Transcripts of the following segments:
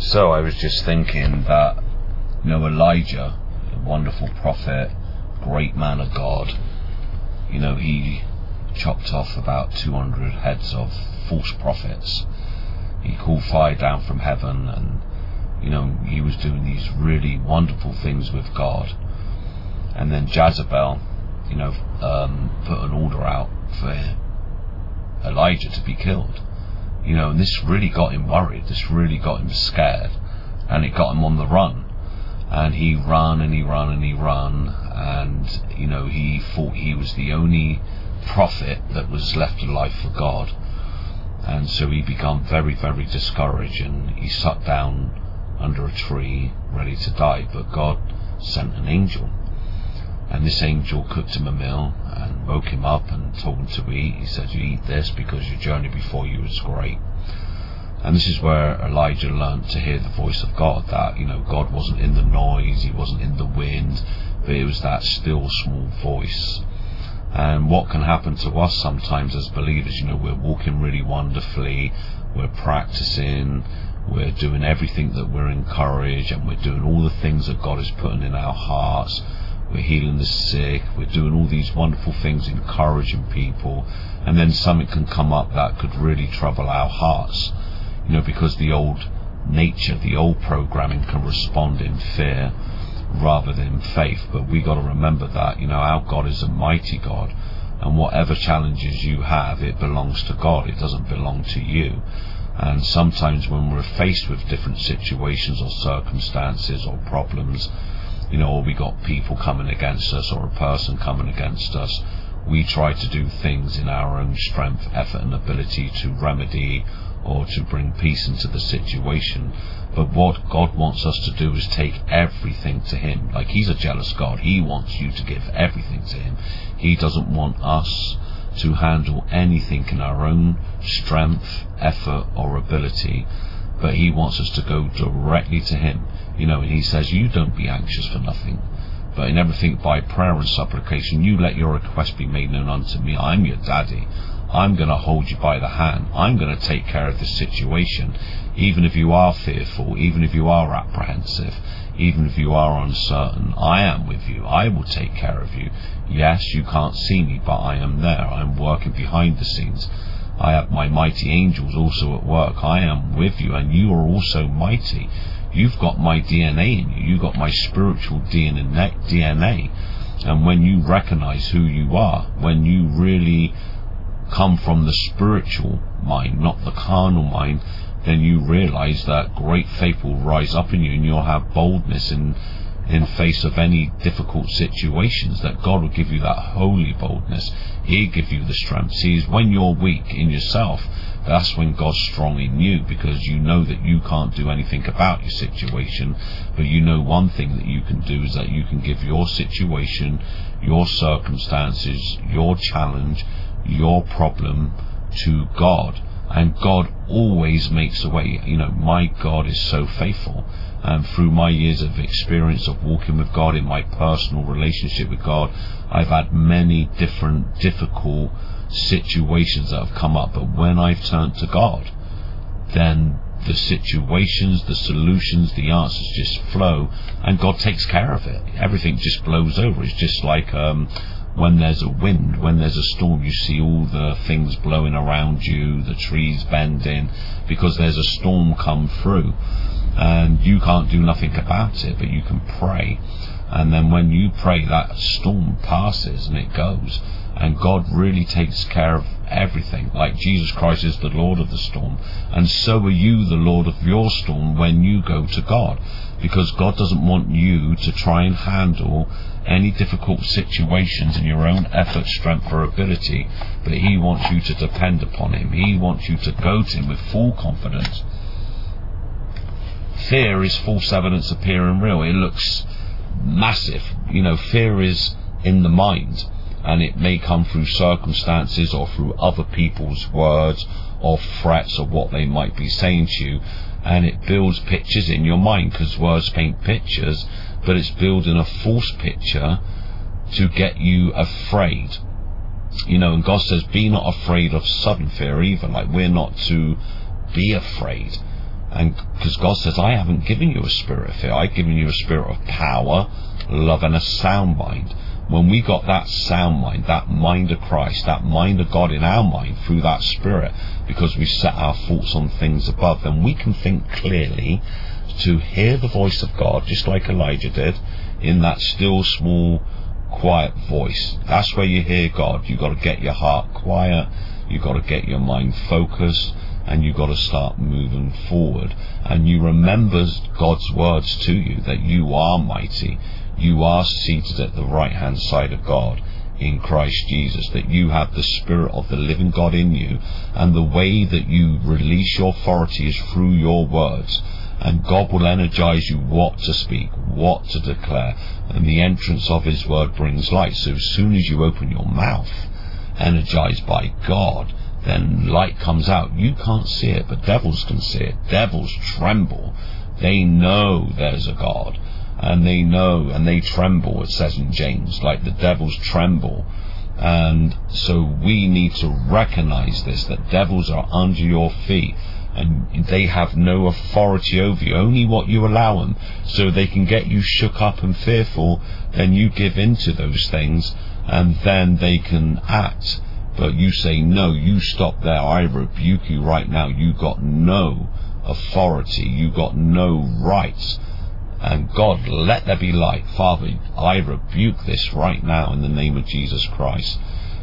So I was just thinking that, you know, Elijah, a wonderful prophet, great man of God, you know, he chopped off about 200 heads of false prophets. He called fire down from heaven and, you know, he was doing these really wonderful things with God. And then Jezebel, you know, um, put an order out for Elijah to be killed. You know, and this really got him worried. This really got him scared, and it got him on the run. And he ran and he ran and he ran, and you know he thought he was the only prophet that was left alive for God. And so he became very, very discouraged, and he sat down under a tree, ready to die. But God sent an angel and this angel cooked him a meal and woke him up and told him to eat. He said, You eat this because your journey before you was great. And this is where Elijah learned to hear the voice of God, that, you know, God wasn't in the noise, he wasn't in the wind, but it was that still small voice. And what can happen to us sometimes as believers, you know, we're walking really wonderfully, we're practicing, we're doing everything that we're encouraged, and we're doing all the things that God is putting in our hearts we're healing the sick, we're doing all these wonderful things, encouraging people, and then something can come up that could really trouble our hearts. You know, because the old nature, the old programming can respond in fear rather than faith. But we got to remember that, you know, our God is a mighty God, and whatever challenges you have, it belongs to God, it doesn't belong to you. And sometimes when we're faced with different situations or circumstances or problems, you know, or we got people coming against us or a person coming against us, we try to do things in our own strength, effort, and ability to remedy or to bring peace into the situation. But what God wants us to do is take everything to Him. Like He's a jealous God. He wants you to give everything to Him. He doesn't want us to handle anything in our own strength, effort, or ability but he wants us to go directly to him. You know, and he says, You don't be anxious for nothing, but in everything by prayer and supplication, you let your request be made known unto me. I'm your daddy. I'm going to hold you by the hand. I'm going to take care of this situation. Even if you are fearful, even if you are apprehensive, even if you are uncertain, I am with you. I will take care of you. Yes, you can't see me, but I am there. I'm working behind the scenes. I have my mighty angels also at work. I am with you, and you are also mighty. You've got my DNA in you. You've got my spiritual DNA. And when you recognize who you are, when you really come from the spiritual mind, not the carnal mind, then you realize that great faith will rise up in you and you'll have boldness in in face of any difficult situations, that God will give you that holy boldness. He give you the strength. See, when you're weak in yourself, that's when God's strong in you because you know that you can't do anything about your situation, but you know one thing that you can do is that you can give your situation, your circumstances, your challenge, your problem to God. And God always makes a way. You know, my God is so faithful and through my years of experience of walking with God in my personal relationship with God, I've had many different difficult situations that have come up. But when I've turned to God, then the situations, the solutions, the answers just flow, and God takes care of it. Everything just blows over. It's just like um, when there's a wind, when there's a storm, you see all the things blowing around you, the trees bending, because there's a storm come through and you can't do nothing about it, but you can pray. And then when you pray, that storm passes and it goes. And God really takes care of everything. Like Jesus Christ is the Lord of the storm. And so are you the Lord of your storm when you go to God. Because God doesn't want you to try and handle any difficult situations in your own effort, strength, or ability, but He wants you to depend upon Him. He wants you to go to Him with full confidence fear is false evidence appearing real. It looks massive. You know, fear is in the mind and it may come through circumstances or through other people's words or threats or what they might be saying to you. And it builds pictures in your mind because words paint pictures but it's building a false picture to get you afraid. You know and God says be not afraid of sudden fear even like we're not to be afraid. And because God says, I haven't given you a spirit of fear, I've given you a spirit of power, love, and a sound mind. When we got that sound mind, that mind of Christ, that mind of God in our mind through that spirit, because we set our thoughts on things above, then we can think clearly to hear the voice of God, just like Elijah did, in that still small quiet voice. That's where you hear God. You've got to get your heart quiet. You've got to get your mind focused and you've got to start moving forward. And you remember God's words to you that you are mighty. You are seated at the right hand side of God in Christ Jesus, that you have the Spirit of the living God in you, and the way that you release your authority is through your words and God will energize you what to speak, what to declare, and the entrance of His word brings light. So as soon as you open your mouth, energized by God, then light comes out. You can't see it, but devils can see it. Devils tremble. They know there's a God, and they know and they tremble, it says in James, like the devils tremble. And so we need to recognize this, that devils are under your feet and they have no authority over you, only what you allow them. So they can get you shook up and fearful, then you give in to those things, and then they can act. But you say, no, you stop there, I rebuke you right now. You got no authority, you got no rights. And God, let there be light. Father, I rebuke this right now in the name of Jesus Christ.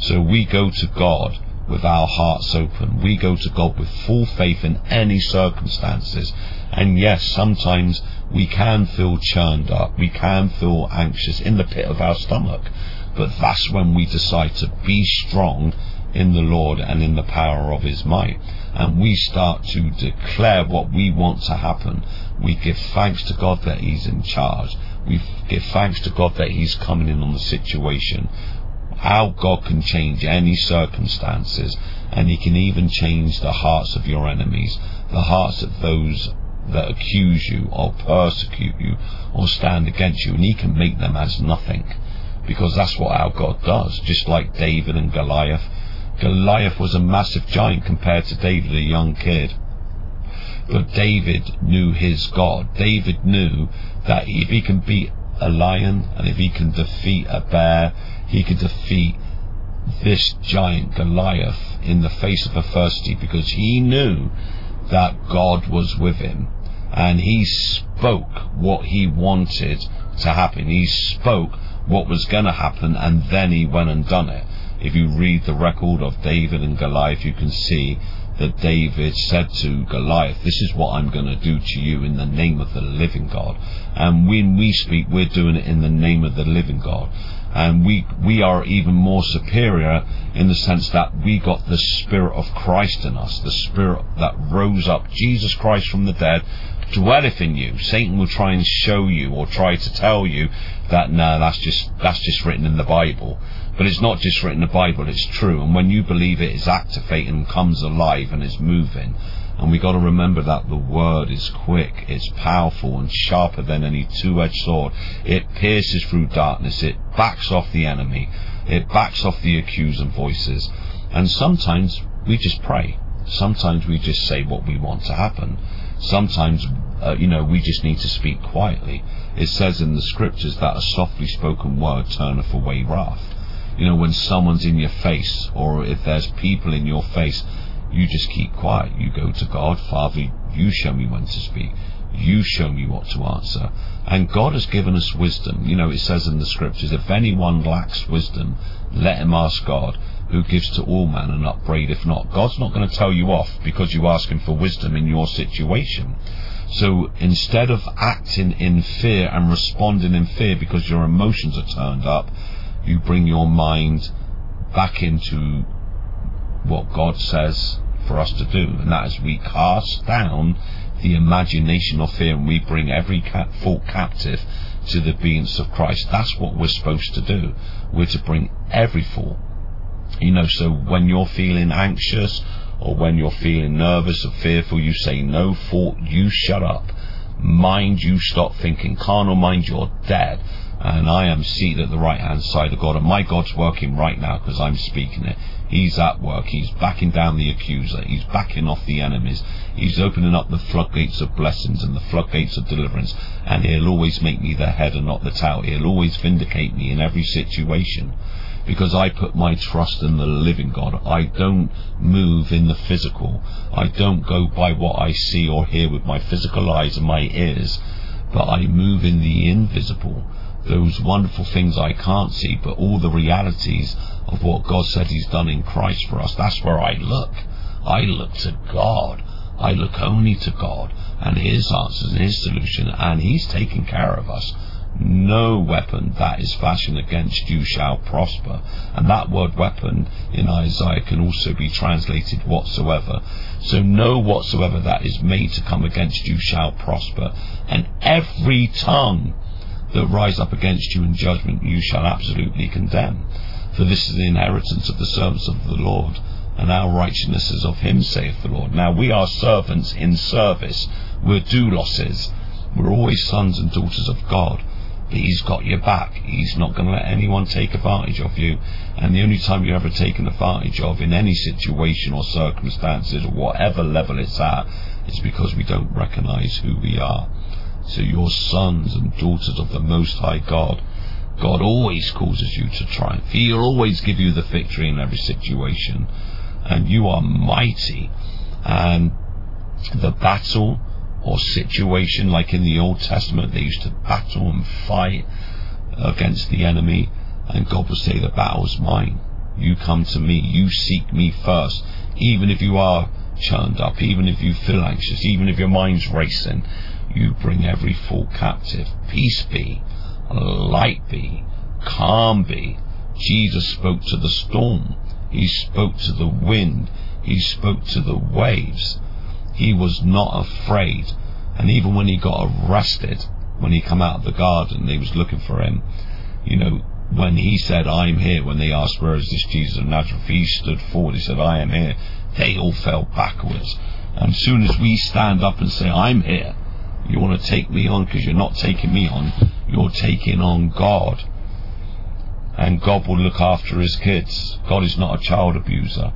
So we go to God with our hearts open. We go to God with full faith in any circumstances. And yes, sometimes we can feel churned up. We can feel anxious in the pit of our stomach. But that's when we decide to be strong in the Lord and in the power of His might. And we start to declare what we want to happen. We give thanks to God that He's in charge. We give thanks to God that He's coming in on the situation how God can change any circumstances, and He can even change the hearts of your enemies, the hearts of those that accuse you or persecute you or stand against you, and He can make them as nothing. Because that's what our God does, just like David and Goliath. Goliath was a massive giant compared to David, a young kid. But David knew his God. David knew that if he can beat a lion and if he can defeat a bear he could defeat this giant Goliath in the face of adversity because he knew that God was with him and he spoke what he wanted to happen. He spoke what was going to happen and then he went and done it. If you read the record of David and Goliath, you can see that David said to Goliath, This is what I'm going to do to you in the name of the living God. And when we speak, we're doing it in the name of the living God and we we are even more superior in the sense that we got the spirit of Christ in us, the spirit that rose up, Jesus Christ from the dead, dwelleth in you. Satan will try and show you or try to tell you that no, that's just that's just written in the Bible. But it's not just written in the Bible, it's true. And when you believe it, it is activating and comes alive and is moving, and we got to remember that the word is quick, it's powerful and sharper than any two-edged sword. It pierces through darkness, it backs off the enemy, it backs off the accusing voices. And sometimes we just pray. Sometimes we just say what we want to happen. Sometimes, uh, you know, we just need to speak quietly. It says in the scriptures that a softly spoken word turneth away wrath. You know, when someone's in your face, or if there's people in your face, you just keep quiet. You go to God, Father, you show me when to speak. You show me what to answer. And God has given us wisdom. You know, it says in the scriptures, if anyone lacks wisdom, let him ask God, who gives to all man and upbraid if not. God's not going to tell you off because you ask him for wisdom in your situation. So instead of acting in fear and responding in fear because your emotions are turned up, you bring your mind back into what God says for us to do, and that is we cast down the imagination of fear and we bring every thought captive to the obedience of Christ. That's what we're supposed to do. We're to bring every thought. You know, so when you're feeling anxious or when you're feeling nervous or fearful, you say, No thought, you shut up. Mind, you stop thinking. Carnal mind, you're dead and I am seated at the right hand side of God, and my God's working right now because I'm speaking it. He's at work. He's backing down the accuser. He's backing off the enemies. He's opening up the floodgates of blessings and the floodgates of deliverance, and He'll always make me the head and not the tail. He'll always vindicate me in every situation because I put my trust in the living God. I don't move in the physical. I don't go by what I see or hear with my physical eyes and my ears, but I move in the invisible. Those wonderful things I can't see, but all the realities of what God said He's done in Christ for us. That's where I look. I look to God. I look only to God and His answers and His solution, and He's taking care of us no weapon that is fashioned against you shall prosper. And that word weapon in Isaiah can also be translated whatsoever. So no whatsoever that is made to come against you shall prosper. And every tongue that rise up against you in judgment you shall absolutely condemn. For this is the inheritance of the servants of the Lord, and our righteousness is of him, saith the Lord. Now we are servants in service. We're doulos. We're always sons and daughters of God. He's got your back. He's not going to let anyone take advantage of you. And the only time you're ever taken advantage of in any situation or circumstances, or whatever level it's at, is because we don't recognize who we are. So you're sons and daughters of the Most High God. God always causes you to triumph. He'll always give you the victory in every situation. And you are mighty. And the battle or situation like in the Old Testament they used to battle and fight against the enemy and God would say the battle's mine. You come to me. You seek me first. Even if you are churned up even if you feel anxious even if your mind's racing you bring every thought captive. Peace be. Light be. Calm be. Jesus spoke to the storm. He spoke to the wind. He spoke to the waves he was not afraid. And even when he got arrested, when he come out of the garden, they was looking for him. You know, when he said, I'm here, when they asked, where is this Jesus of Nazareth, he stood forward, he said, I am here. They all fell backwards. And as soon as we stand up and say, I'm here, you want to take me on because you're not taking me on, you're taking on God. And God will look after his kids. God is not a child abuser.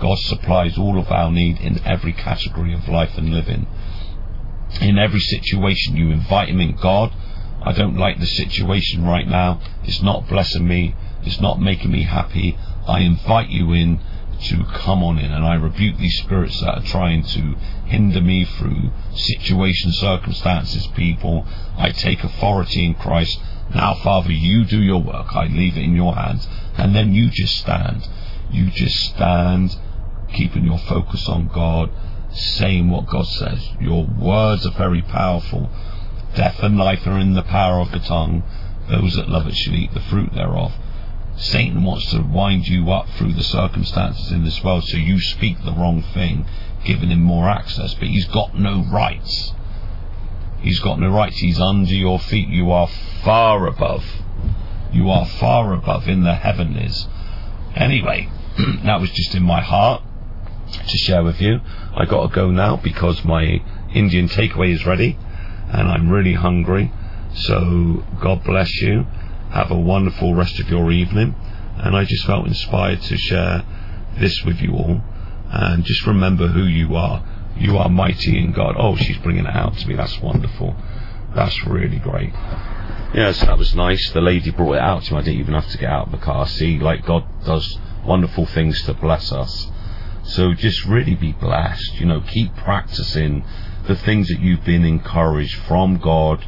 God supplies all of our need in every category of life and living. In every situation, you invite Him in. God, I don't like the situation right now. It's not blessing me. It's not making me happy. I invite you in to come on in and I rebuke these spirits that are trying to hinder me through situations, circumstances, people. I take authority in Christ. Now, Father, you do your work. I leave it in your hands. And then you just stand. You just stand keeping your focus on God, saying what God says. Your words are very powerful. Death and life are in the power of the tongue. Those that love it shall eat the fruit thereof. Satan wants to wind you up through the circumstances in this world so you speak the wrong thing, giving him more access, but he's got no rights. He's got no rights. He's under your feet. You are far above. You are far above in the heavenlies. Anyway, that was just in my heart to share with you. I got to go now because my Indian takeaway is ready and I'm really hungry. So God bless you. Have a wonderful rest of your evening. And I just felt inspired to share this with you all. And just remember who you are. You are mighty in God. Oh, she's bringing it out to me. That's wonderful. That's really great. Yes, that was nice. The lady brought it out to me. I didn't even have to get out of the car. See, like God does wonderful things to bless us. So just really be blessed. You know, keep practicing the things that you've been encouraged from God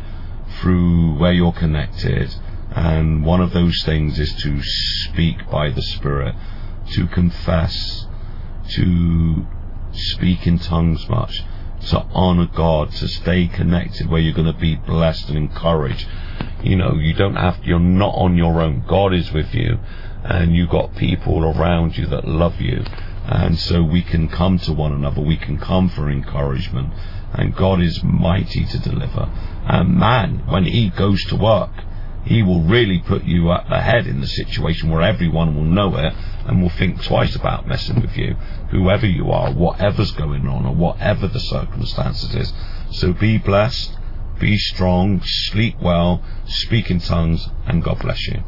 through where you're connected. And one of those things is to speak by the Spirit, to confess, to speak in tongues much, to honor God, to stay connected where you're going to be blessed and encouraged. You know, you don't have, you're not on your own. God is with you and you've got people around you that love you and so we can come to one another, we can come for encouragement, and God is mighty to deliver. And man, when He goes to work, He will really put you ahead in the situation where everyone will know it and will think twice about messing with you, whoever you are, whatever's going on, or whatever the circumstances is. So be blessed, be strong, sleep well, speak in tongues, and God bless you.